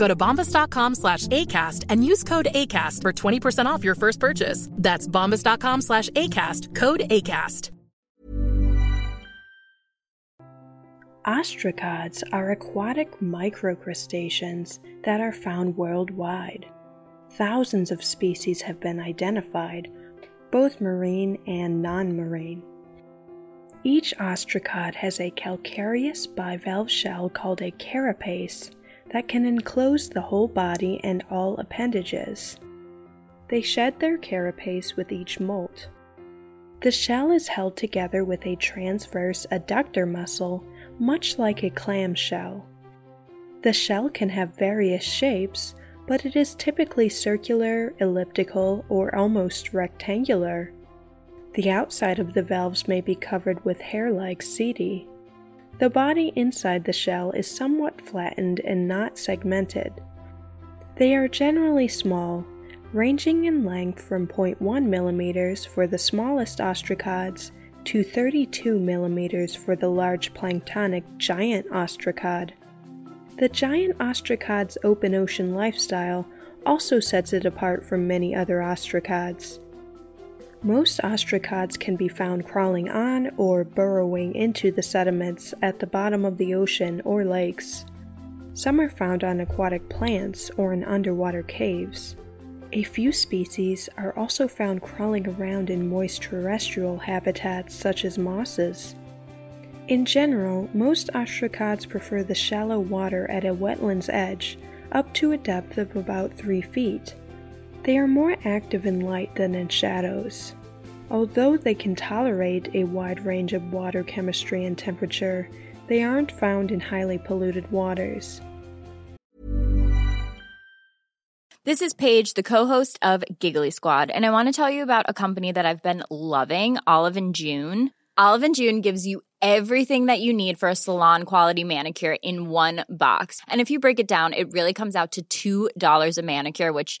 Go to bombas.com slash ACAST and use code ACAST for 20% off your first purchase. That's bombas.com slash ACAST. Code ACAST. Ostracods are aquatic microcrustaceans that are found worldwide. Thousands of species have been identified, both marine and non marine. Each ostracod has a calcareous bivalve shell called a carapace that can enclose the whole body and all appendages. They shed their carapace with each molt. The shell is held together with a transverse adductor muscle, much like a clam shell. The shell can have various shapes, but it is typically circular, elliptical, or almost rectangular. The outside of the valves may be covered with hair like setae. The body inside the shell is somewhat flattened and not segmented. They are generally small, ranging in length from 0.1 mm for the smallest ostracods to 32 mm for the large planktonic giant ostracod. The giant ostracod's open ocean lifestyle also sets it apart from many other ostracods. Most ostracods can be found crawling on or burrowing into the sediments at the bottom of the ocean or lakes. Some are found on aquatic plants or in underwater caves. A few species are also found crawling around in moist terrestrial habitats such as mosses. In general, most ostracods prefer the shallow water at a wetland's edge, up to a depth of about 3 feet. They are more active in light than in shadows. Although they can tolerate a wide range of water chemistry and temperature, they aren't found in highly polluted waters. This is Paige, the co-host of Giggly Squad, and I want to tell you about a company that I've been loving, Olive and June. Olive and June gives you everything that you need for a salon quality manicure in one box. And if you break it down, it really comes out to $2 a manicure, which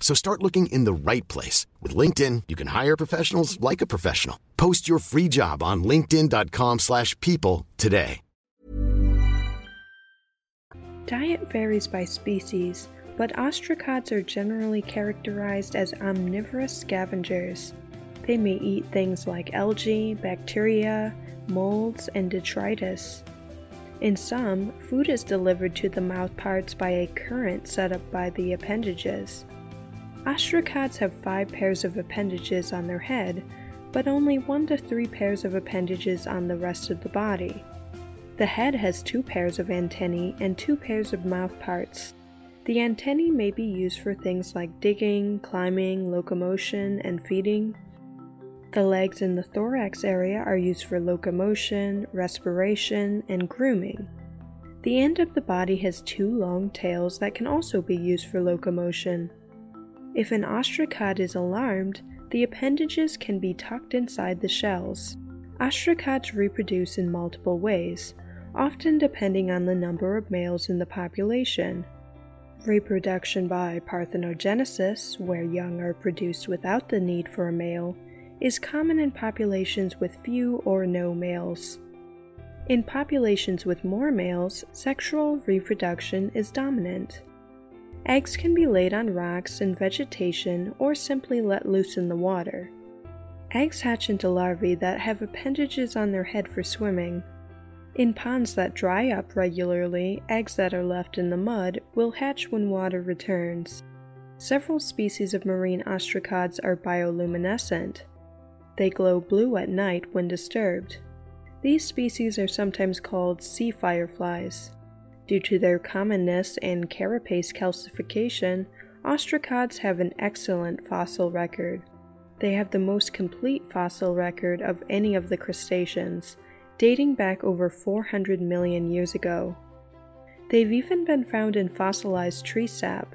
So start looking in the right place. With LinkedIn, you can hire professionals like a professional. Post your free job on linkedin.com slash people today. Diet varies by species, but ostracods are generally characterized as omnivorous scavengers. They may eat things like algae, bacteria, molds, and detritus. In some, food is delivered to the mouth parts by a current set up by the appendages. Ostracods have five pairs of appendages on their head, but only one to three pairs of appendages on the rest of the body. The head has two pairs of antennae and two pairs of mouth parts. The antennae may be used for things like digging, climbing, locomotion, and feeding. The legs in the thorax area are used for locomotion, respiration, and grooming. The end of the body has two long tails that can also be used for locomotion. If an ostracod is alarmed, the appendages can be tucked inside the shells. Ostracods reproduce in multiple ways, often depending on the number of males in the population. Reproduction by parthenogenesis, where young are produced without the need for a male, is common in populations with few or no males. In populations with more males, sexual reproduction is dominant. Eggs can be laid on rocks and vegetation or simply let loose in the water. Eggs hatch into larvae that have appendages on their head for swimming. In ponds that dry up regularly, eggs that are left in the mud will hatch when water returns. Several species of marine ostracods are bioluminescent. They glow blue at night when disturbed. These species are sometimes called sea fireflies. Due to their commonness and carapace calcification, ostracods have an excellent fossil record. They have the most complete fossil record of any of the crustaceans, dating back over 400 million years ago. They've even been found in fossilized tree sap,